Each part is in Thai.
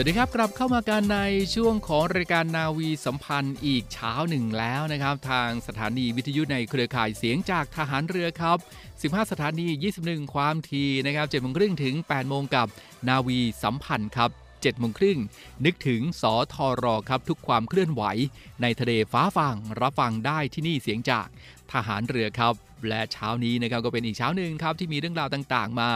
วัสดีครับกลับเข้ามากันในช่วงของรายการนาวีสัมพันธ์อีกเช้าหนึ่งแล้วนะครับ ทางสถานีวิทยุในเครือข่ายเสียงจากทหารเรือครับ 15 สถานี 21 ความทีนะครับ7โมงครึ่งถึง 8 โมงกับนาวีสัมพันธ์ครับ7โมงครึ่งนึกถึงสทรครับทุกความเคลื่อนไหว ในทะเลฟ้าฟังรับฟังได้ที่นี่เสียงจากทหารเรือครับ และเช้านี้นะครับก็เป็นอีกเช้าหนึ่งครับที่มีเรื่องราวต่างๆ มา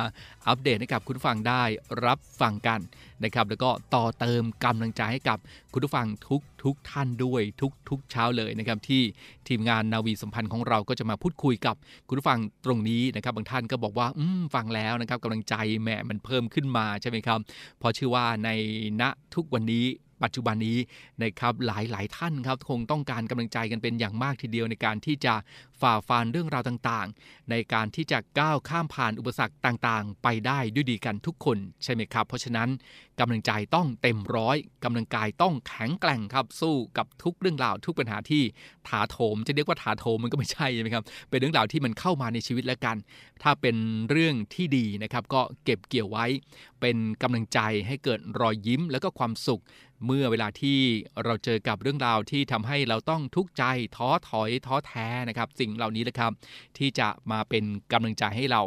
อัปเดตให้กับคุณฟังได้รับฟังกันนะครับแล้วก็ต่อเติมกำลังใจให้กับคุณผู้ฟังทุกทุกท่านด้วยทุกทุกเช้าเลยนะครับที่ทีมงานนาวีสัมพันธ์ของเราก็จะมาพูดคุยกับคุณผู้ฟังตรงนี้นะครับบางท่านก็บอกว่าอืมฟังแล้วนะครับกำลังใจแหมมันเพิ่มขึ้นมาใช่ไหมครับเพราะเชื่อว่าในณทุกวันนี้ ปัจจุบันนี้นะครับหลายหลายท่านครับคงต้องการกำลังใจกันเป็นอย่างมากทีเดียวในการที่จะฝ่าฟันเรื่องราวต่างๆ ในการที่จะก้าวข้ามผ่านอุปสรรคต่างๆ ไปได้ด้วยดีกันทุกคนใช่ไหมครับ เพราะฉะนั้นกำลังใจต้องเต็มร้อยกำลังกายต้องแข็งแกร่งครับสู้กับทุกเรื่องราวทุกปัญหาที่ถาโถมจะเรียกว่าถาโถมมันก็ไม่ใช่ใช่ไหมครับเป็นเรื่องราวที่มันเข้ามาในชีวิตแล้วกัน ถ้าเป็นเรื่องที่ดีนะครับก็เก็บเกี่ยวไว้ เป็นกำลังใจให้เกิดรอยยิ้มแล้วก็ความสุข เมื่อเวลาที่เราเจอกับเรื่องราวที่ทำให้เราต้องทุกข์ใจท้อถอยท้อแท้นะครับ สิ่งเหล่านี้แหละครับ ที่จะมาเป็นกำลังใจให้เรา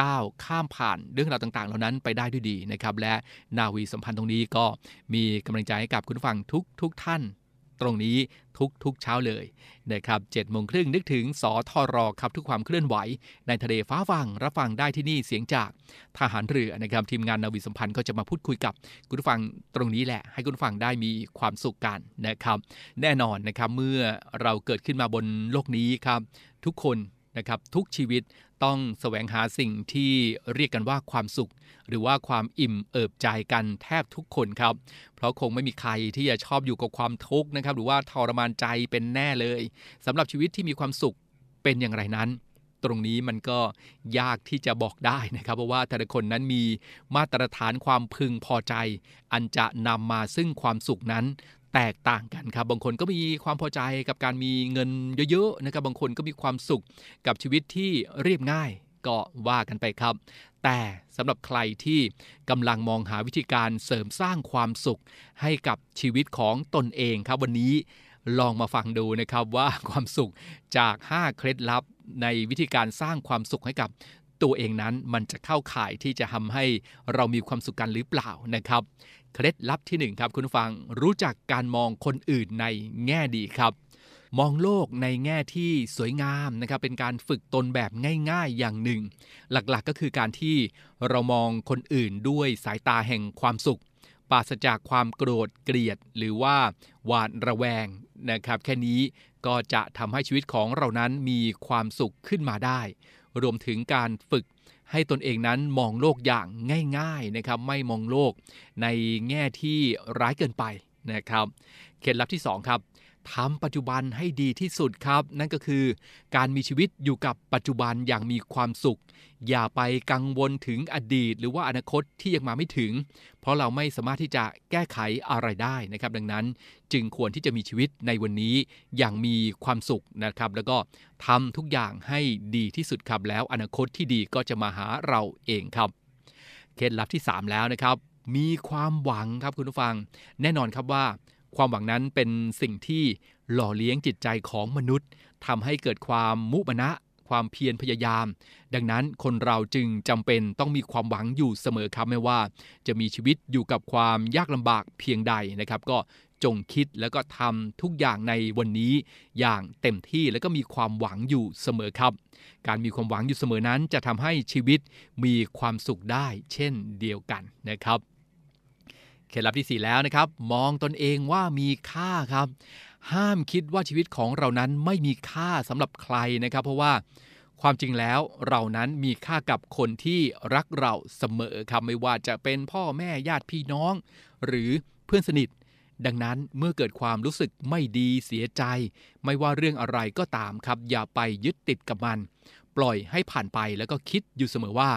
ก้าวข้ามผ่านเรื่องราวต่างๆ เหล่านั้นไปได้ด้วยดีนะครับ และนาวีสัมพันธ์ตรงนี้ก็มีกำลังใจให้กับคุณฟังทุกทุกท่าน ตรงนี้ทุกทุกเช้าเลยนะครับเจ็ดโมงครึ่งนึกถึงสทรอครับทุกความเคลื่อนไหว ในทะเลฟ้าฟังรับฟังได้ที่นี่เสียงจากทหารเรือนะครับทีมงานนาวีสัมพันธ์ก็จะมาพูดคุยกับคุณผู้ฟังตรงนี้แหละ ให้คุณผู้ฟังได้มีความสุขกันนะครับ แน่นอนนะครับเมื่อเราเกิดขึ้นมาบนโลกนี้ครับทุกคนนะครับทุกชีวิต ต้องแสวงหาสิ่งที่เรียกกันว่าความสุข หรือว่าความอิ่มเอิบใจกันแทบทุกคนครับ เพราะคงไม่มีใครที่จะชอบอยู่กับความทุกข์นะครับ หรือว่าทรมานใจเป็นแน่เลยสำหรับชีวิตที่มีความสุขเป็นอย่างไรนั้น ตรงนี้มันก็ยากที่จะบอกได้นะครับ เพราะว่าแต่ละคนนั้นมีมาตรฐานความพึงพอใจ อันจะนำมาซึ่งความสุขนั้น แตกต่างกันครับ บางคนก็มีความพอใจกับการมีเงินเยอะๆนะครับ บางคนก็มีความสุขกับชีวิตที่เรียบง่ายก็ว่ากันไปครับ แต่สำหรับใครที่กำลังมองหาวิธีการเสริมสร้างความสุขให้กับชีวิตของตนเองครับ วันนี้ลองมาฟังดูนะครับว่าความสุขจาก 5 เคล็ดลับในวิธีการสร้างความสุขให้กับตัวเองนั้นมันจะเข้าข่ายที่จะทำให้เรามีความสุขกันหรือเปล่านะครับ เคล็ดลับที่ 1 ครับคุณผู้ฟังรู้จักการมองคนอื่นในแง่ดีครับมองโลกในแง่ที่สวยงามนะครับเป็นการฝึกตนแบบง่ายๆอย่างหนึ่ง หลักๆก็คือการที่เรามองคนอื่นด้วยสายตาแห่งความสุขปราศจากความโกรธเกลียดหรือว่าหวาดระแวงนะครับ แค่นี้ก็จะทำให้ชีวิตของเรานั้นมีความสุขขึ้นมาได้ รวมถึงการฝึก ให้ตนเองนั้นมองโลกอย่างง่ายๆนะครับไม่มองโลกในแง่ที่ร้ายเกินไปนะครับ เคล็ดลับที่ 2 ครับ ทำปัจจุบันให้ดีที่สุดครับ นั่นก็คือการมีชีวิตอยู่กับปัจจุบันอย่างมีความสุข อย่าไปกังวลถึงอดีต หรือว่าอนาคตที่ยังมาไม่ถึง เพราะเราไม่สามารถที่จะแก้ไขอะไรได้นะครับ ดังนั้นจึงควรที่จะมีชีวิตในวันนี้อย่างมีความสุขนะครับ แล้วก็ทำทุกอย่างให้ดีที่สุดครับแล้วอนาคตที่ดีก็จะมาหาเราเองครับเคล็ดลับที่ 3 แล้วนะครับ มีความหวังครับคุณผู้ฟัง แน่นอนครับว่า ความหวังนั้นเป็นสิ่งที่หล่อเลี้ยงจิตใจของมนุษย์ทำให้เกิดความมุมานะความเพียรพยายาม ดังนั้นคนเราจึงจำเป็นต้องมีความหวังอยู่เสมอครับไม่ว่า จะมีชีวิตอยู่กับความยากลำบากเพียงใดนะครับ ก็จงคิดแล้วก็ทำทุกอย่างในวันนี้อย่างเต็มที่แล้วก็มีความหวังอยู่เสมอครับ การมีความหวังอยู่เสมอนั้นจะทำให้ชีวิตมีความสุขได้ เช่นเดียวกันนะครับ เคล็ดลับที่ 4 แล้วนะครับ มองตนเองว่ามีค่าครับ ห้ามคิดว่าชีวิตของเรานั้นไม่มีค่าสำหรับใครนะครับ เพราะว่าความจริงแล้วเรานั้นมีค่ากับคนที่รักเราเสมอครับไม่ว่าจะเป็นพ่อแม่ญาติพี่น้อง หรือเพื่อนสนิท ดังนั้นเมื่อเกิดความรู้สึกไม่ดีเสียใจ ไม่ว่าเรื่องอะไรก็ตามครับ อย่าไปยึดติดกับมัน ปล่อยให้ผ่านไปแล้วก็คิดอยู่เสมอว่า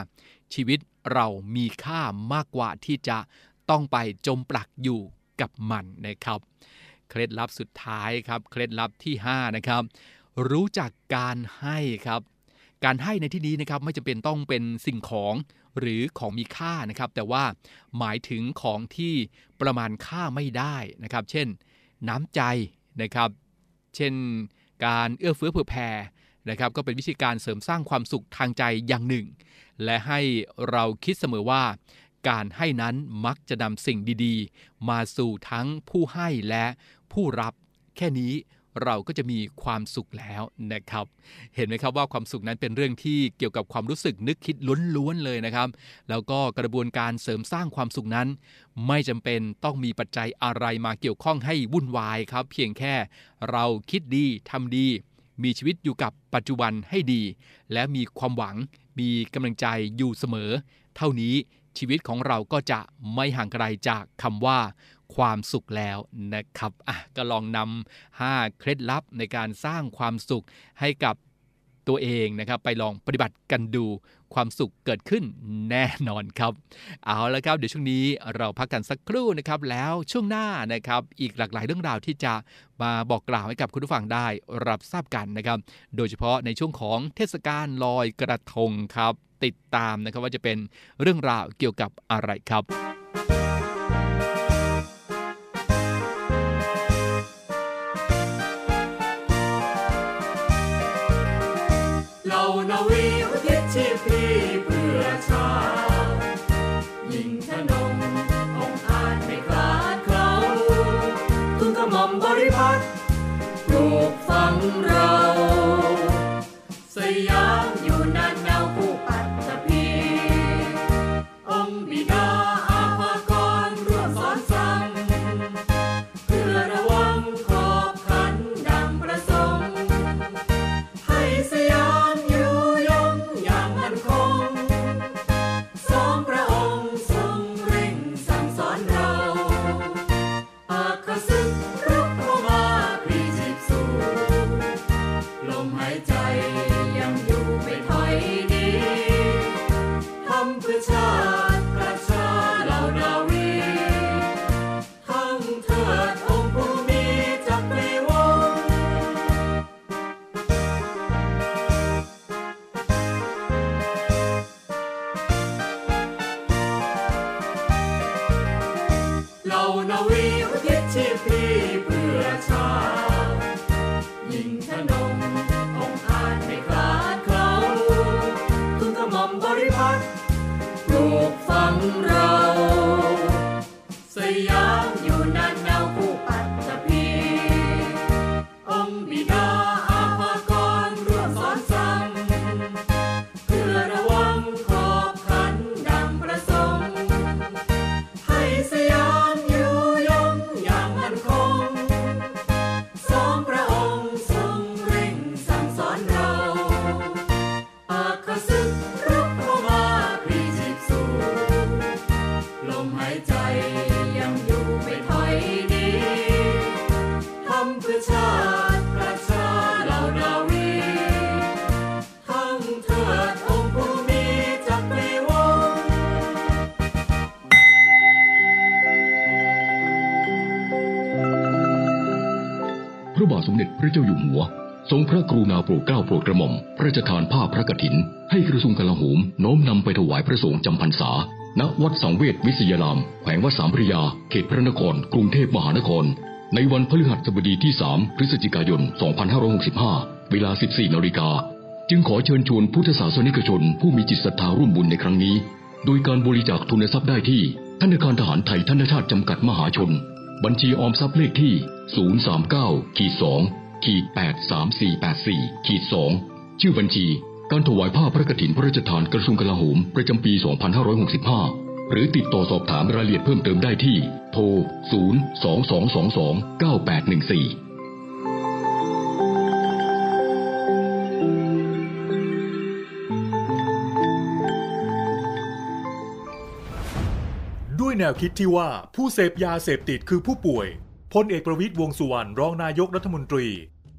ชีวิตเรามีค่ามากกว่าที่จะ ต้องไปจมปลักอยู่กับมันนะครับ เคล็ดลับสุดท้ายครับ เคล็ดลับที่ 5 นะครับ รู้จักการให้ครับ การให้ในที่นี้นะครับไม่จำเป็นต้องเป็นสิ่งของหรือของมีค่านะครับ แต่ว่าหมายถึงของที่ประมาณค่าไม่ได้นะครับ เช่น น้ำใจนะครับ เช่น การเอื้อเฟื้อเผื่อแผ่นะครับ ก็เป็นวิธีการเสริมสร้างความสุขทางใจอย่างหนึ่ง และให้เราคิดเสมอว่า การให้นั้นมักจะนำสิ่งดีๆ มาสู่ทั้งผู้ให้และผู้รับแค่นี้เราก็จะมีความสุขแล้วนะครับ เห็นไหมครับว่าความสุขนั้นเป็นเรื่องที่เกี่ยวกับความรู้สึกนึกคิดล้วนๆเลยนะครับ แล้วก็กระบวนการเสริมสร้างความสุขนั้น ไม่จำเป็นต้องมีปัจจัยอะไรมาเกี่ยวข้องให้วุ่นวายครับ เพียงแค่เราคิดดีทำดี มีชีวิตอยู่กับปัจจุบันให้ดี และมีความหวังมีกำลังใจอยู่เสมอ เท่านี้ ชีวิตของเราก็จะไม่ห่างไกลจากคำว่าความสุขแล้วนะครับอะก็ลองนำ5เคล็ดลับในการสร้างความสุขให้กับตัวเองนะครับ ไปลองปฏิบัติกันดูความสุขเกิดขึ้นแน่นอนครับ เอาละครับ เดี๋ยวช่วงนี้เราพักกันสักครู่นะครับ แล้วช่วงหน้านะครับ อีกหลากหลายเรื่องราวที่จะมาบอกกล่าวให้กับคุณผู้ฟังได้รับทราบกันนะครับ โดยเฉพาะในช่วงของเทศกาลลอยกระทงครับ ติดตามนะครับว่าจะเป็นเรื่องราวเกี่ยวกับอะไรครับำ อ โปรดเกล้าโปรดกระหม่อมพระราชทานผ้าพระกฐิน ให้กระทรวงกลาโหมโน้มนำไปถวายพระสงฆ์จำพรรษา ณ วัดสังเวชวิทยาราม แขวงวัดสามพระยา เขตพระนคร กรุงเทพมหานคร ในวันพฤหัสบดีที่ 3 พฤศจิกายน 2565 เวลา 14นาฬิกา จึงขอเชิญชวนพุทธศาสนิกชน ผู้มีจิตศรัทธาร่วมบุญในครั้งนี้ โดยการบริจาคทุนทรัพย์ได้ที่ธนาคารทหารไทยธนชาติจำกัดมหาชน บัญชีออมทรัพย์เลขที่ 039 ขีดแปดสามสี่แปดสี่ขีดสองชื่อบัญชี การถวายผ้าพระกฐินพระราชทานกระทรวงกลาโหม ประจำปี 2565 หรือติดต่อสอบถามรายละเอียดเพิ่มเติมได้ที่ โทร 022229814ยแนวคิดที่ว่าผู้เสพยาเสพติดคือผู้ป่วยพลเอกประวิตยวงสุวรรณรองนายกรัฐมนตรี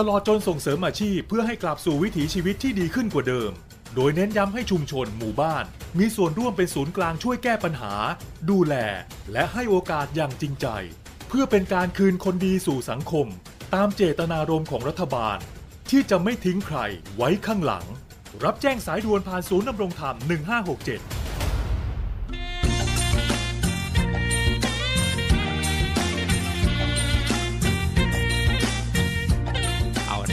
ตลอดจนส่งเสริมอาชีพเพื่อให้กลับสู่วิถีชีวิตที่ดีขึ้นกว่าเดิม โดยเน้นย้ำให้ชุมชนหมู่บ้าน มีส่วนร่วมเป็นศูนย์กลางช่วยแก้ปัญหา ดูแล และให้โอกาสอย่างจริงใจ เพื่อเป็นการคืนคนดีสู่สังคม ตามเจตนารมณ์ของรัฐบาล ที่จะไม่ทิ้งใครไว้ข้างหลัง รับแจ้งสายด่วนผ่านศูนย์ดำรงธรรม 1567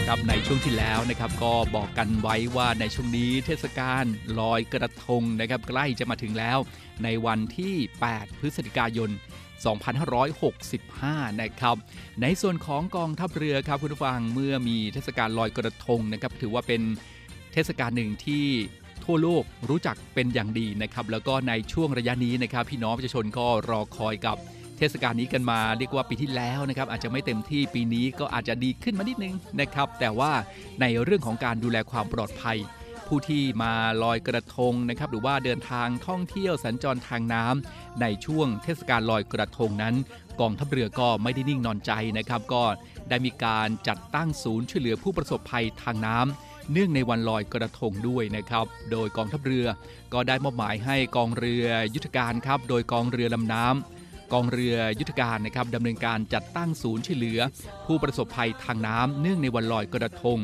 ครับในช่วงที่แล้วนะครับก็บอกกันไว้ว่าในช่วงนี้เทศกาลลอยกระทงนะครับใกล้จะมาถึงแล้ว ในวันที่ 8 พฤศจิกายน 2565 นะครับในส่วนของกองทัพเรือครับคุณผู้ฟังเมื่อมีเทศกาลลอยกระทงนะครับถือว่าเป็นเทศกาลหนึ่งที่ทั่วโลกรู้จักเป็นอย่างดีนะครับแล้วก็ในช่วงระยะนี้นะครับพี่น้องประชาชนก็รอคอยกับ เทศกาลนี้กันมาเรียกว่าปีที่แล้วนะครับอาจจะไม่เต็มที่ปีนี้ก็อาจจะดีขึ้นมานิดนึงนะครับ แต่ว่าในเรื่องของการดูแลความปลอดภัย ผู้ที่มาลอยกระทงนะครับ หรือว่าเดินทางท่องเที่ยวสัญจรทางน้ำในช่วงเทศกาลลอยกระทงนั้น กองทัพเรือก็ไม่ได้นิ่งนอนใจนะครับ ก็ได้มีการจัดตั้งศูนย์ช่วยเหลือผู้ประสบภัยทางน้ำเนื่องในวันลอยกระทงด้วยนะครับ โดยกองทัพเรือก็ได้มอบหมายให้กองเรือยุทธการครับ โดยกองเรือลำน้ำ กองเรือยุทธการนะครับดำเนินการจัดตั้งศูนย์ช่วยเหลือ ผู้ประสบภัยทางน้ำเนื่องในวันลอยกระทง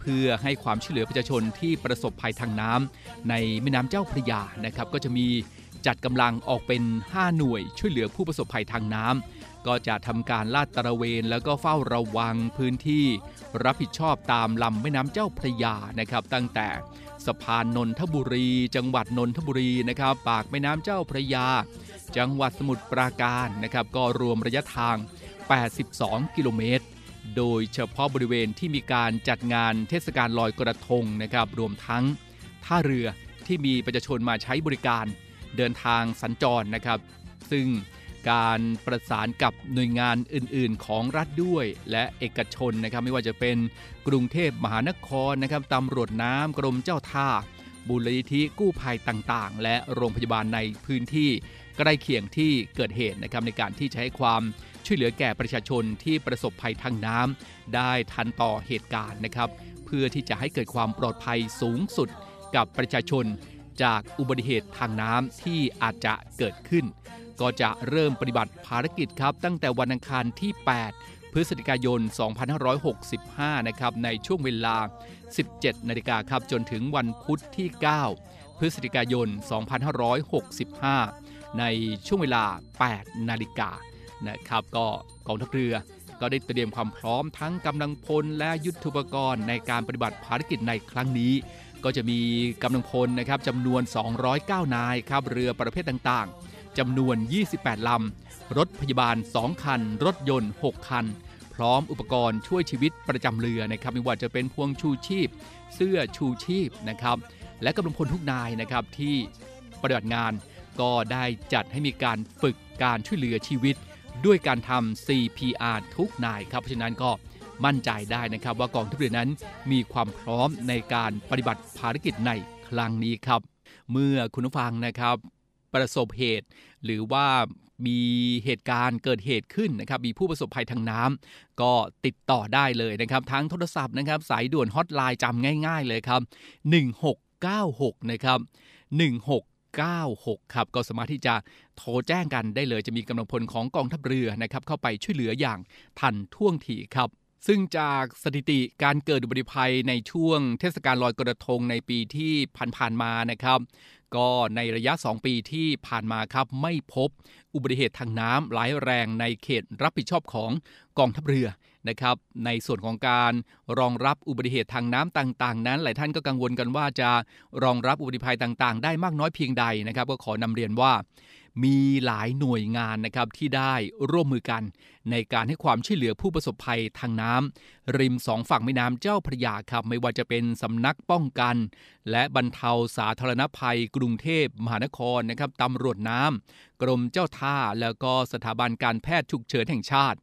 เพื่อให้ความช่วยเหลือประชาชนที่ประสบภัยทางน้ำในแม่น้ำเจ้าพระยานะครับก็จะมีจัดกำลังออกเป็น 5 หน่วยช่วยเหลือผู้ประสบภัยทางน้ำก็จะทำการลาดตระเวน แล้วก็เฝ้าระวังพื้นที่ รับผิดชอบตามลำแม่น้ำเจ้าพระยานะครับ ตั้งแต่สะพานนนทบุรี จังหวัดนนทบุรีนะครับ ปากแม่น้ำเจ้าพระยา จังหวัดสมุทรปราการนะครับก็รวมระยะทาง 82 กิโลเมตร โดยเฉพาะบริเวณที่มีการจัดงานเทศกาลลอยกระทงนะครับรวมทั้งท่าเรือที่มีประชาชนมาใช้บริการเดินทางสัญจรนะครับ ซึ่งการประสานกับหน่วยงานอื่น ๆ ของรัฐด้วยและเอกชนนะครับ ไม่ว่าจะเป็นกรุงเทพมหานครนะครับตำรวจน้ำกรมเจ้าท่าบุรณิธิกู้ภัยต่าง ๆ และโรงพยาบาลในพื้นที่ ใกล้เคียงที่เกิดเหตุนะครับในการที่จะให้ความช่วยเหลือแก่ประชาชนที่ประสบภัยทางน้ำได้ทันต่อเหตุการณ์นะครับ เพื่อที่จะให้เกิดความปลอดภัยสูงสุดกับประชาชน จากอุบัติเหตุทางน้ำที่อาจจะเกิดขึ้น ก็จะเริ่มปฏิบัติภารกิจครับ ตั้งแต่วันอังคารที่ 8 พฤศจิกายน 2565 นะครับในช่วงเวลา 17 นาฬิกาครับจนถึงวันพุธที่ 9 พฤศจิกายน 2565 ในช่วงเวลา 8 นาฬิกานะครับก็กองทัพเรือก็ได้เตรียมความพร้อมทั้งกำลังพลและยุทโธปกรณ์ในการปฏิบัติภารกิจในครั้งนี้ ก็จะมีกำลังพลนะครับจำนวน 209 นายครับเรือประเภทต่างๆจำนวน 28 ลำ รถพยาบาล 2 คัน รถยนต์ 6 คัน พร้อมอุปกรณ์ช่วยชีวิตประจำเรือนะครับไม่ว่าจะเป็นพวงชูชีพ เสื้อชูชีพนะครับและกำลังพลทุกนายนะครับที่ปฏิบัติงาน ก็ได้จัดให้มีการฝึกการช่วยเหลือชีวิต ด้วยการทำ CPR ทุกนายครับ เพราะฉะนั้นก็มั่นใจได้นะครับว่ากองทัพเรือนั้นมีความพร้อมในการปฏิบัติภารกิจในครั้งนี้ครับ เมื่อคุณผู้ฟังนะครับ ประสบเหตุ หรือว่ามีเหตุการณ์เกิดเหตุขึ้นนะครับ มีผู้ประสบภัยทางน้ำก็ติดต่อได้เลยนะครับ ทั้งโทรศัพท์นะครับ สายด่วนฮอตไลน์จำง่าย ๆ เลยครับ 1696 นะครับ 196 ครับก็สามารถที่จะโทรแจ้งกันได้เลยจะมีกำลังพลของกองทัพเรือนะครับเข้าไปช่วยเหลืออย่างทันท่วงทีครับ ซึ่งจากสถิติการเกิดอุบัติภัยในช่วงเทศกาลลอยกระทงในปีที่ผ่านๆมานะครับ ก็ในระยะ 2 ปีที่ผ่านมาครับไม่พบอุบัติเหตุทางน้ำร้ายแรงในเขตรับผิดชอบของกองทัพเรือ นะครับในส่วนของการรองรับอุบัติเหตุทางน้ำต่างๆ นั้น หลายท่านก็กังวลกันว่าจะรองรับอุบัติภัยต่างๆ ได้มากน้อยเพียงใดนะครับก็ขอนำเรียนว่ามีหลายหน่วยงานนะครับที่ได้ร่วมมือกัน ในการให้ความช่วยเหลือผู้ประสบภัยทางน้ำริมสองฝั่งแม่น้ำเจ้าพระยาครับ ไม่ว่าจะเป็นสำนักป้องกัน และบรรเทาสาธารณภัย กรุงเทพมหานครนะครับตำรวจน้ำกรมเจ้าท่าแล้วก็สถาบันการแพทย์ฉุกเฉินแห่งชาติ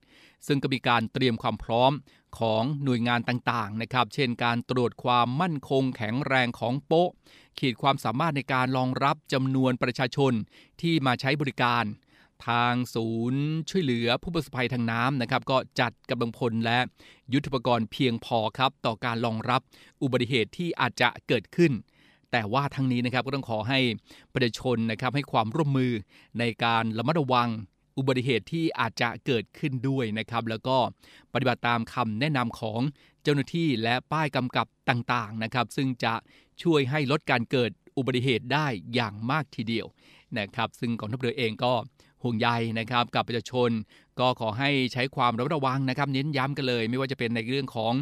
ซึ่งก็มีการเตรียมความพร้อมของหน่วยงานต่างๆนะครับ เช่นการตรวจความมั่นคงแข็งแรงของโป๊ะ ขีดความสามารถในการรองรับจำนวนประชาชนที่มาใช้บริการ ทางศูนย์ช่วยเหลือผู้ประสบภัยทางน้ำนะครับ ก็จัดกำลังพลและยุทธปกรณ์เพียงพอครับ ต่อการรองรับอุบัติเหตุที่อาจจะเกิดขึ้นแต่ว่าทั้งนี้นะครับก็ต้องขอให้ประชาชนนะครับให้ความร่วมมือในการระมัดระวัง อุบัติเหตุที่อาจจะเกิดขึ้นด้วยนะครับ แล้วก็ปฏิบัติตามคำแนะนำของเจ้าหน้าที่และป้ายกำกับต่างๆนะครับ ซึ่งจะช่วยให้ลดการเกิดอุบัติเหตุได้อย่างมากทีเดียวนะครับ ซึ่งกองทัพเรือเองก็ห่วงใยนะครับกับประชาชนก็ขอให้ใช้ความระมัดระวังนะครับ เน้นย้ำกันเลย ไม่ว่าจะเป็นในเรื่องของ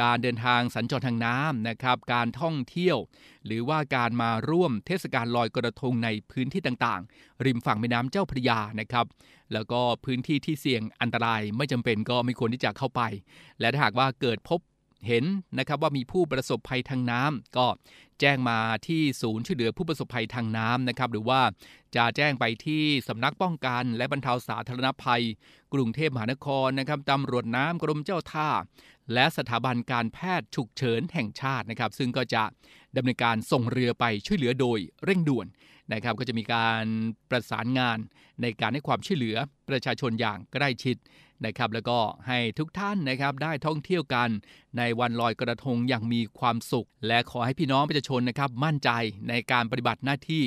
การเดินทางสัญจรทางน้ำนะครับ การท่องเที่ยว หรือว่าการมาร่วมเทศกาลลอยกระทงในพื้นที่ต่างๆ ริมฝั่งแม่น้ำเจ้าพระยานะครับ แล้วก็พื้นที่ที่เสี่ยงอันตรายไม่จำเป็นก็ไม่ควรที่จะเข้าไป และถ้าหากว่าเกิดพบเห็นนะครับว่ามีผู้ประสบภัยทางน้ำก็แจ้งมาที่ศูนย์ช่วยเหลือผู้ประสบภัยทางน้ำนะครับหรือว่าจะแจ้งไปที่สำนักป้องกัน และบรรเทาสาธารณภัย กรุงเทพมหานครนะครับตำรวจน้ำกรมเจ้าท่า และสถาบันการแพทย์ฉุกเฉินแห่งชาตินะครับ ซึ่งก็จะดำเนินการส่งเรือไปช่วยเหลือโดยเร่งด่วน นะครับก็จะมีการประสานงานในการให้ความช่วยเหลือประชาชนอย่างใกล้ชิดนะครับแล้วก็ให้ทุกท่านนะครับได้ท่องเที่ยวกันในวันลอยกระทงอย่างมีความสุข และขอให้พี่น้องประชาชนนะครับมั่นใจในการปฏิบัติหน้าที่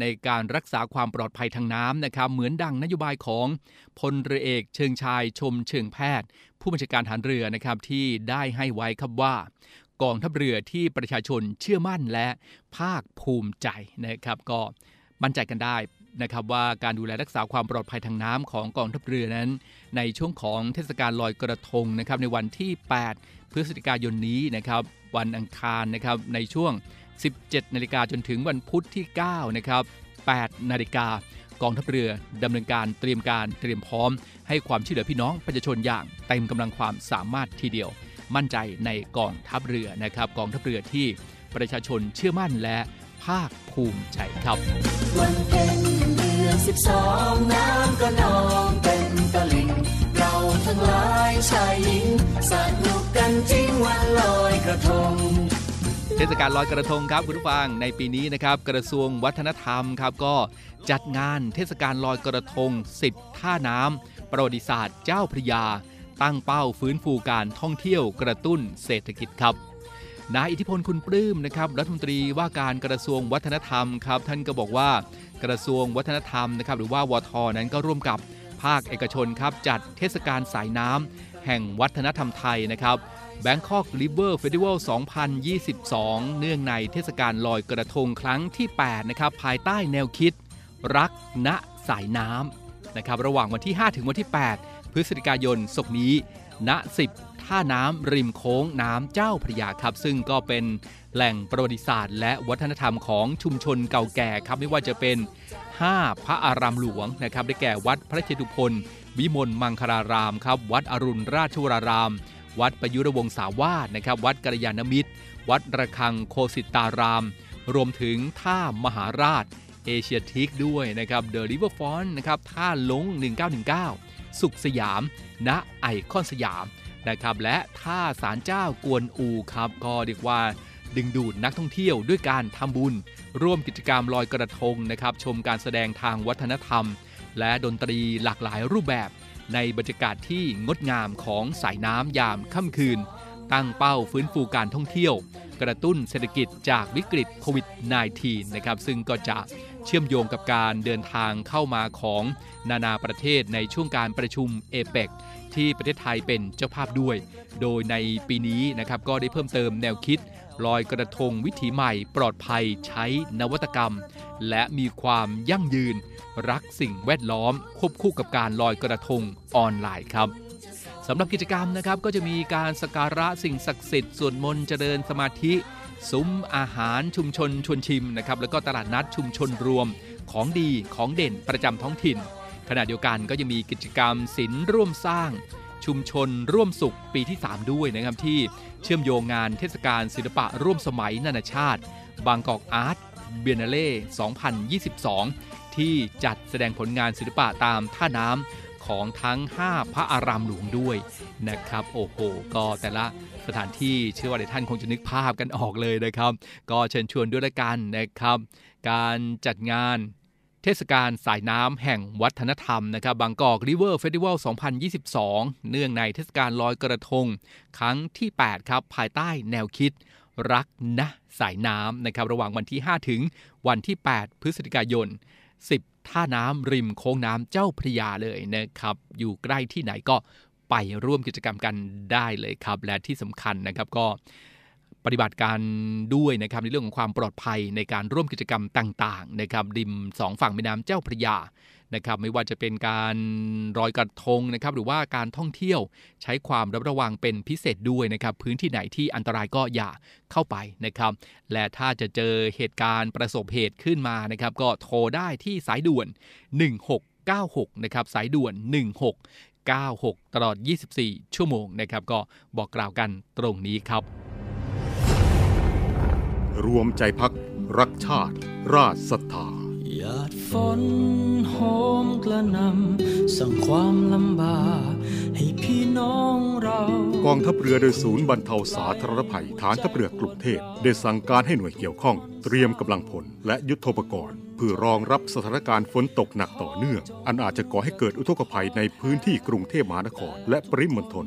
ในการรักษาความปลอดภัยทางน้ำนะครับเหมือนดังนโยบายของพลเรือเอกเชิงชายชมเชิงแพทย์ ผู้บัญชาการฐานเรือนะครับที่ได้ให้ไว้ครับว่า กองทัพเรือที่ประชาชนเชื่อมั่นและภาคภูมิใจนะครับ ก็มั่นใจกันได้นะครับว่าการดูแลรักษาความปลอดภัยทางน้ำของกองทัพเรือนั้น ในช่วงของเทศกาลลอยกระทงนะครับในวันที่ 8 พฤศจิกายนนี้นะครับวันอังคารนะครับในช่วง 17 นาฬิกาจนถึงวันพุธที่ 9 นะครับ 8 นาฬิกากองทัพเรือดำเนินการเตรียมการเตรียมพร้อม ให้ความช่วยเหลือพี่น้องประชาชนอย่างเต็มกำลังความสามารถทีเดียว มั่นใจในกองทัพเรือนะครับ กองทัพเรือที่ประชาชนเชื่อมั่นและภาคภูมิใจครับ วันเพ็ญเดือนสิบสองน้ำก็นองเต็มตลิ่งเราทั้งหลายชายหญิงสนุกกันจริงวันลอยกระทงเทศกาลลอยกระทงครับคุณผู้ฟังในปีนี้นะครับ กระทรวงวัฒนธรรมครับก็จัดงานเทศกาลลอยกระทง 10 ท่าน้ำประวัติศาสตร์เจ้าพระยา ตั้งเป้าฟื้นฟูการท่องเที่ยวกระตุ้นเศรษฐกิจครับนายอิทธิพลคุณปลื้มนะครับรัฐมนตรีว่าการกระทรวงวัฒนธรรมครับท่านก็บอกว่ากระทรวงวัฒนธรรมนะครับหรือว่าวทนั้นก็ร่วมกับภาคเอกชนครับจัดเทศกาลสายน้ำแห่งวัฒนธรรมไทยนะครับ Bangkok River Festival 2022 เนื่องในเทศกาลลอยกระทงครั้งที่ 8 นะครับ ภายใต้แนวคิด รักณสายน้ำนะครับ ระหว่างวันที่ 5 ถึงวันที่ 8 พฤศจิกายนศกนี้ ณ 10 ท่าน้ำริมโค้งน้ำเจ้าพระยาครับ ซึ่งก็เป็นแหล่งประวัติศาสตร์ และวัฒนธรรมของชุมชนเก่าแก่ครับไม่ว่าจะเป็น 5 พระอารามหลวงนะครับได้แก่วัดพระเชตุพนวิมลมังคลารามครับ วัดอรุณราชวราราม วัดประยุรวงศาวาสนะครับ วัดกัลยาณมิตร วัดระฆังโฆสิตาราม รวมถึงท่ามหาราชเอเชียทีคด้วยนะครับ The Riverfront นะครับท่าล้ง 1919 สุขสยาม ณไอคอนสยามนะครับและท่าศาลเจ้ากวนอูครับก็เรียกว่าดึงดูดนักท่องเที่ยวด้วยการทำบุญ ร่วมกิจกรรมลอยกระทงนะครับ ชมการแสดงทางวัฒนธรรม และดนตรีหลากหลายรูปแบบ ในบรรยากาศที่งดงามของสายน้ำยามค่ำคืน ตั้งเป้าฟื้นฟูการท่องเที่ยว กระตุ้นเศรษฐกิจจากวิกฤตโควิด -19 นะครับซึ่งก็จะ เชื่อมโยงกับการเดินทางเข้ามาของนานาประเทศในช่วงการประชุมเอเปกที่ประเทศไทยเป็นเจ้าภาพด้วย โดยในปีนี้นะครับก็ได้เพิ่มเติมแนวคิดลอยกระทงวิถีใหม่ปลอดภัยใช้นวัตกรรม และมีความยั่งยืน รักสิ่งแวดล้อม ควบคู่กับการลอยกระทงออนไลน์ครับสำหรับกิจกรรมนะครับก็จะมีการสักการะสิ่งศักดิ์สิทธิ์สวดมนต์เจริญสมาธิ ซุ้มอาหารชุมชนชวนชิมนะครับแล้วก็ตลาดนัดชุมชนรวมของดีของเด่นประจำท้องถิ่น ขณะเดียวกันก็ยังมีกิจกรรมศิลป์ร่วมสร้าง ชุมชนร่วมสุขปีที่ 3 ด้วยนะครับที่เชื่อมโยงงานเทศกาลศิลปะร่วมสมัยนานาชาติ Bangkok Art Biennale 2022 ที่จัดแสดงผลงานศิลปะตามท่าน้ำ ของทั้ง 5 พระอารามหลวงด้วยนะครับ โอ้โห ก็แต่ละสถานที่เชื่อว่าหลายท่านคงจะนึกภาพกันออกเลยนะครับ ก็เชิญชวนด้วยละกันนะครับ การจัดงานเทศกาลสายน้ำแห่งวัฒนธรรมนะครับ Bangkok River Festival 2022 เนื่องในเทศกาลลอยกระทง ครั้งที่ 8 ครับ ภายใต้แนวคิดรักนะสายน้ำนะครับระหว่างวันที่ 5 ถึงวันที่ 8 พฤศจิกายน 10 ท่าน้ำริมโค้งน้ำเจ้าพระยาเลยนะครับ อยู่ใกล้ที่ไหนก็ไปร่วมกิจกรรมกันได้เลยครับ และที่สำคัญนะครับก็ปฏิบัติการด้วยนะครับในเรื่องของความปลอดภัยในการร่วมกิจกรรมต่างๆนะครับริมสองฝั่งแม่น้ำเจ้าพระยา นะครับไม่ว่าจะเป็นการรอยกระทงนะครับหรือว่าการท่องเที่ยวใช้ความระมัดระวังเป็นพิเศษด้วยนะครับพื้นที่ไหนที่อันตรายก็อย่าเข้าไปนะครับและถ้าจะเจอเหตุการณ์ประสบเหตุขึ้นมานะครับก็โทรได้ที่สายด่วน 1696 นะครับสายด่วน 1696 ตลอด 24 ชั่วโมงนะครับก็บอกกล่าวกันตรงนี้ครับ รวมใจพักรักชาติ ราชศรัทธา หยาดฝนโหมกระนำสั่งความลำบากให้พี่น้องเรากองทัพเรือโดยศูนย์บรรเทาสาธารณภัยฐานทัพเรือกรุงเทพได้สั่งการให้หน่วยเกี่ยวข้อง เตรียมกำลังพลและยุทโธปกรณ์เพื่อรองรับสถานการณ์ฝนตกหนักต่อเนื่อง อันอาจจะก่อให้เกิดอุทกภัยในพื้นที่กรุงเทพมหานครและปริมณฑล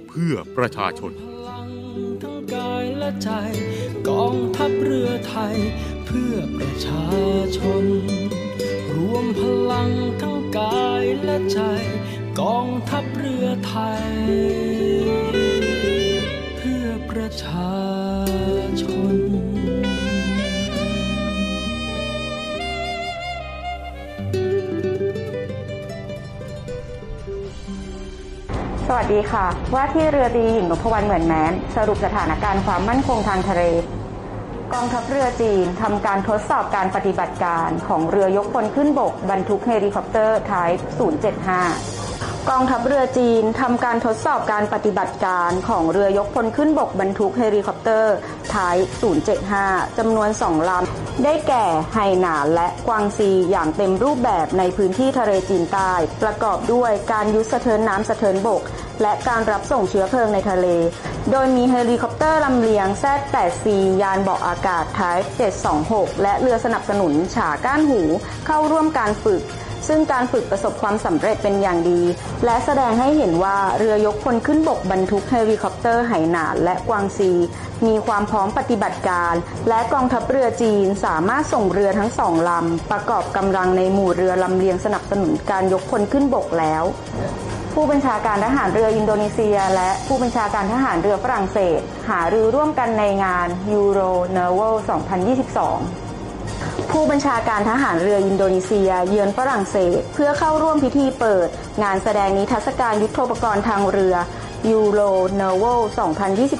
เพื่อประชาชน ทั้งกายและใจ กองทัพเรือไทย เพื่อประชาชน รวมพลังทั้งกายและใจ กองทัพเรือไทย เพื่อประชาชน วัสดีค่ะ ว่าที่เรือตรีหญิงนพวรรณเหมือนแม้น สรุปสถานการณ์ความมั่นคงทางทะเล กองทัพเรือจีนทำการทดสอบการปฏิบัติการของเรือยกพลขึ้นบก บรรทุกเฮลิคอปเตอร์ Type 075 กองทัพเรือจีนทำการทดสอบการปฏิบัติการของเรือยกพลขึ้นบกบรรทุกเฮลิคอปเตอร์ Type 075 จำนวนสองลำ ได้แก่ไหหนานและกวางซีอย่างเต็มรูปแบบในพื้นที่ทะเลจีนใต้ ประกอบด้วยการยุทธสะเทินน้ำสะเทินบก และการรับส่งเชื้อเพลิงในทะเล โดยมีเฮลิคอปเตอร์ลำเลียง Z8C ยานเบาะอากาศ Type 726 และเรือสนับสนุนฉาก้านหูเข้าร่วมการฝึก ซึ่งการฝึกประสบความสำเร็จเป็นอย่างดี และแสดงให้เห็นว่าเรือยกพลขึ้นบกบรรทุกเฮลิคอปเตอร์ไหหนานและกวางซี มีความพร้อมปฏิบัติการ และกองทัพเรือจีนสามารถส่งเรือทั้งสองลำ ประกอบกำลังในหมู่เรือลำเลียงสนับสนุนการยกพลขึ้นบกแล้ว ผู้บัญชาการทหารเรืออินโดนีเซีย และผู้บัญชาการทหารเรือฝรั่งเศส หารือร่วมกันในงาน Euro Naval 2022 ผู้บัญชาการทหารเรืออินโดนีเซีย เยือนฝรั่งเศส เพื่อเข้าร่วมพิธีเปิด งานแสดงนิทรรศการยุทโธปกรณ์ทางเรือ Euro Naval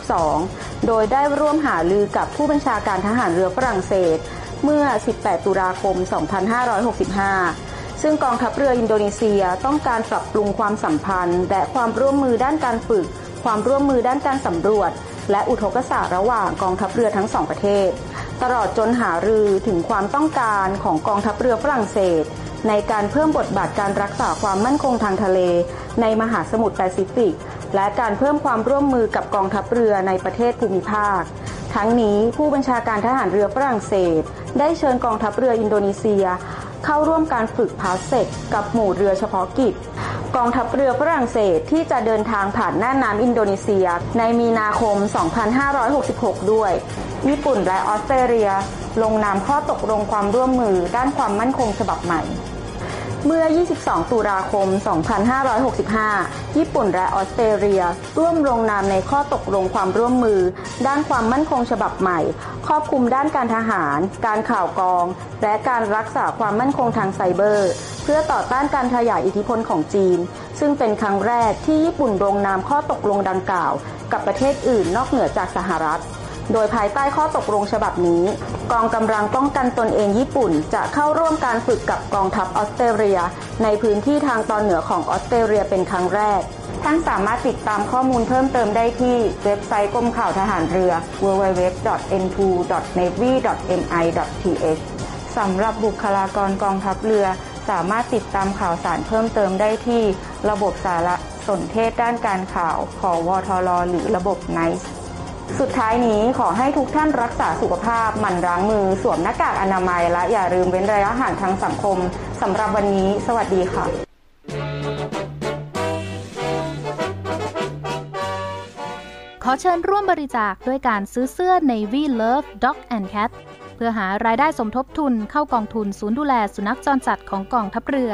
2022 โดยได้ร่วมหารือกับผู้บัญชาการทหารเรือฝรั่งเศส เมื่อ 18 ตุลาคม 2565 ซึ่งกองทัพเรืออินโดนีเซียต้องการปรับปรุงความสัมพันธ์ และความร่วมมือด้านการฝึก ความร่วมมือด้านการสำรวจ และอุทกศาสตร์ระหว่างกองทัพเรือทั้งสองประเทศ ตลอดจนหารือถึงความต้องการของกองทัพเรือฝรั่งเศส ในการเพิ่มบทบาทการรักษาความมั่นคงทางทะเล ในมหาสมุทรแปซิฟิก และการเพิ่มความร่วมมือกับกองทัพเรือในประเทศภูมิภาค ทั้งนี้ผู้บัญชาการทหารเรือฝรั่งเศส ได้เชิญกองทัพเรืออินโดนีเซีย เข้าร่วมการฝึกพาเซกกับหมู่เรือเฉพาะกิจ กองทัพเรือฝรั่งเศสที่จะเดินทางผ่านน่านน้ำอินโดนีเซีย ในมีนาคม 2566 ด้วย ญี่ปุ่นและออสเตรเลีย ลงนามข้อตกลงความร่วมมือด้านความมั่นคงฉบับใหม่ เมื่อ 22 ตุลาคม 2565 ญี่ปุ่นและออสเตรเลีย ร่วมลงนามในข้อตกลงความร่วมมือ ด้านความมั่นคงฉบับใหม่ ครอบคลุมด้านการทหาร การข่าวกอง และการรักษาความมั่นคงทางไซเบอร์ เพื่อต่อต้านการขยายอิทธิพลของจีน ซึ่งเป็นครั้งแรกที่ญี่ปุ่นลงนามข้อตกลงดังกล่าว กับประเทศอื่นนอกเหนือจากสหรัฐ โดยภายใต้ข้อตกลงฉบับนี้ กองกำลังป้องกันตนเองญี่ปุ่น จะเข้าร่วมการฝึกกับกองทัพออสเตรเลีย ในพื้นที่ทางตอนเหนือของออสเตรเลียเป็นครั้งแรก ท่านสามารถติดตามข้อมูลเพิ่มเติมได้ที่เว็บไซต์กรมข่าวทหารเรือ www.n2.navy.mi.th สำหรับบุคลากรกองทัพเรือ สามารถติดตามข่าวสารเพิ่มเติมได้ที่ระบบสารสนเทศด้านการข่าว ของวทรหรือระบบ NICE สุดท้ายนี้ขอให้ทุกท่านรักษาสุขภาพหมั่นล้างมือ สวมหน้ากากอนามัย และอย่าลืมเว้นระยะห่างทางสังคมสำหรับวันนี้ สวัสดีค่ะ ขอเชิญร่วมบริจาคด้วยการซื้อเสื้อ Navy Love Dog and Cat เพื่อหารายได้สมทบทุนเข้ากองทุนศูนย์ดูแลสุนัขจรจัดของกองทัพเรือ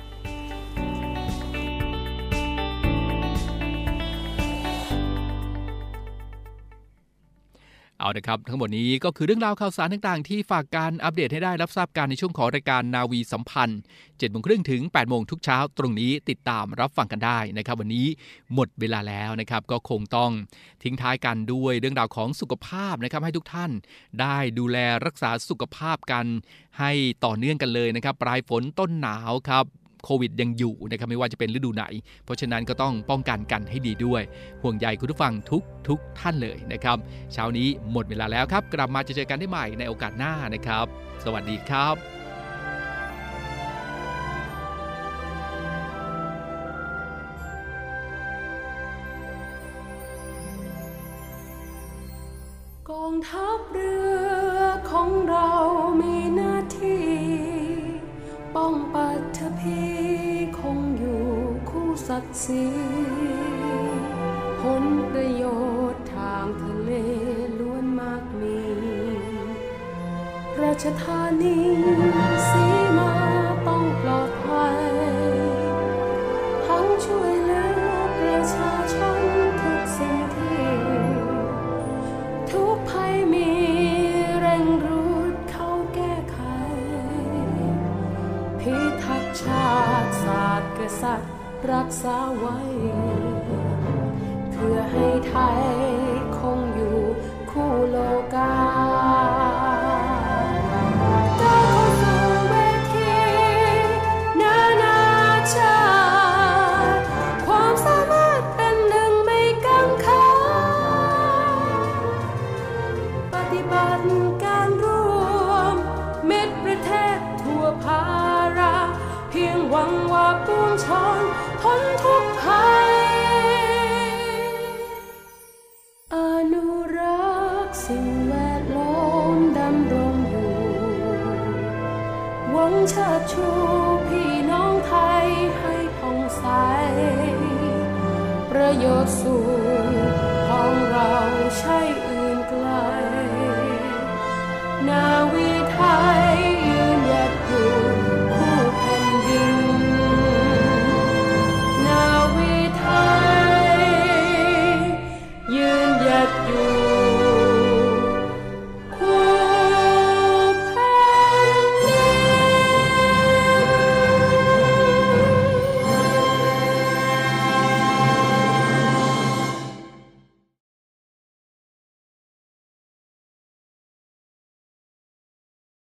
เอาละครับ ทั้งหมดนี้ก็คือเรื่องราวข่าวสารต่างๆ ที่ฝากการอัปเดตให้ได้รับทราบการในช่วงของรายการนาวีสัมพันธ์7โมงครึ่งถึง8โมงทุกเช้า ตรงนี้ติดตามรับฟังกันได้นะครับ วันนี้หมดเวลาแล้วนะครับก็คงต้องทิ้งท้ายกันด้วยเรื่องราวของสุขภาพนะครับให้ทุกท่าน ได้ดูแลรักษาสุขภาพกัน ให้ต่อเนื่องกันเลยนะครับ ปลายฝนต้นหนาวครับ โควิดยังอยู่นะครับไม่ว่าจะเป็นฤดูไหน เพราะฉะนั้นก็ต้องป้องกันกันให้ดีด้วย ห่วงใยคุณผู้ฟังทุกทุกท่านเลยนะครับ เช้านี้หมดเวลาแล้วครับ กลับมาจะเจอกันได้ใหม่ในโอกาสหน้านะครับ สวัสดีครับกองทัพเรือของเรามี ป้องปัทภีคงอยู่คู่ศักดิ์ศรีผลประโยชน์ทางทะเลล้วนมากมีราชธานีสี รักษาไว้ เพื่อให้ไทยคงอยู่คู่โลกา ทุกภัย อนุรักษ์สิ่งแวดล้อมดำรงอยู่ หวังเชิดชูพี่น้องไทยให้ผ่องใส ประโยชน์สูง